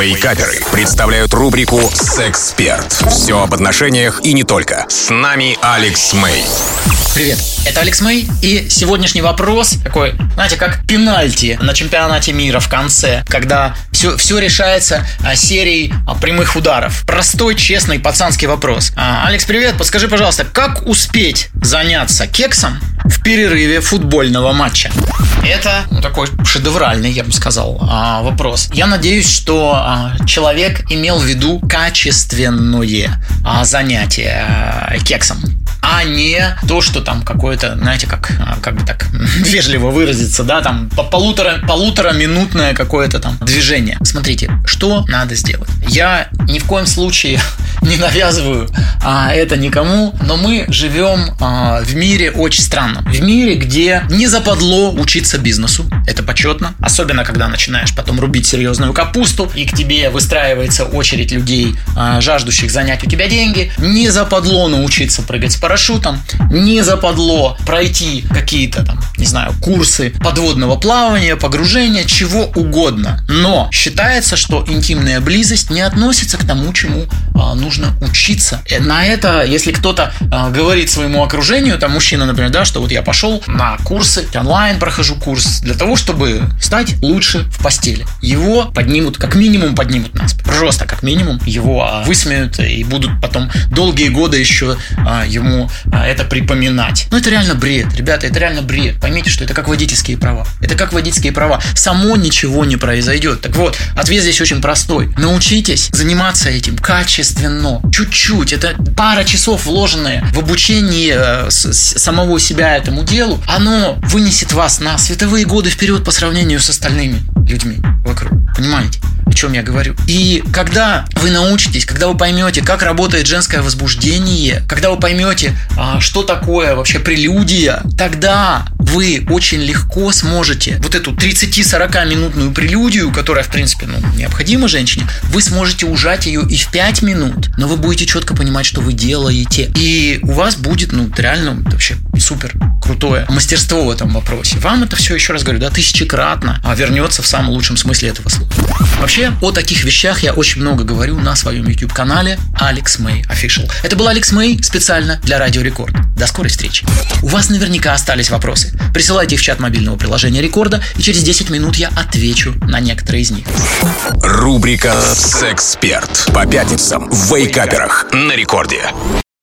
Вейкаперы представляют рубрику «Сексперт». Все об отношениях и не только. С нами Алекс Мэй. Привет, это Алекс Мэй, и сегодняшний вопрос такой, знаете, как пенальти на чемпионате мира в конце, когда все, все решается а, серией а, прямых ударов. Простой, честный, пацанский вопрос. А, Алекс, привет, подскажи, пожалуйста, как успеть заняться кексом в перерыве футбольного матча? Это ну, такой шедевральный, я бы сказал, а, вопрос. Я надеюсь, что а, человек имел в виду качественное а, занятие кексом а не то, что там какое-то, знаете, как, как бы так вежливо выразиться, да, там полутора, полутора минутное какое-то там движение. Смотрите, что надо сделать. Я ни в коем случае не навязываю а, это никому, но мы живем а, в мире очень странном. В мире, где не западло учиться бизнесу. Это почетно. Особенно, когда начинаешь потом рубить серьезную капусту, и к тебе выстраивается очередь людей, а, жаждущих занять у тебя деньги. Не западло научиться прыгать с парашютом. Не западло пройти какие-то там, не знаю, курсы подводного плавания, погружения, чего угодно. Но считается, что интимная близость не относится к тому, чему а, нужно нужно учиться. Э, на это, если кто-то э, говорит своему окружению, там мужчина, например, да, что вот я пошел на курсы, онлайн прохожу курс для того, чтобы стать лучше в постели. Его поднимут, как минимум поднимут нас. Просто как минимум его а, высмеют и будут потом долгие годы еще а, ему а, это припоминать. Ну это реально бред, ребята, это реально бред. Поймите, что это как водительские права. Это как водительские права. Само ничего не произойдет. Так вот, ответ здесь очень простой. Научитесь заниматься этим качественно. Чуть-чуть. Это пара часов, вложенные в обучение э, самого себя этому делу, оно вынесет вас на световые годы вперед по сравнению с остальными людьми вокруг. Понимаете? Чем я говорю. И когда вы научитесь, когда вы поймете, как работает женское возбуждение, когда вы поймете, а, что такое вообще прелюдия, тогда вы очень легко сможете вот эту 30-40 минутную прелюдию, которая, в принципе, ну, необходима женщине, вы сможете ужать ее и в 5 минут, но вы будете четко понимать, что вы делаете. И у вас будет, ну, реально вообще супер крутое мастерство в этом вопросе. Вам это все, еще раз говорю, да, тысячекратно а вернется в самом лучшем смысле этого слова. Вообще, о таких вещах я очень много говорю на своем YouTube-канале Alex May Official. Это был Алекс Мэй специально для Радио Рекорд. До скорой встречи. У вас наверняка остались вопросы. Присылайте их в чат мобильного приложения Рекорда, и через 10 минут я отвечу на некоторые из них. Рубрика «Сексперт» по пятницам в Вейкаперах на Рекорде.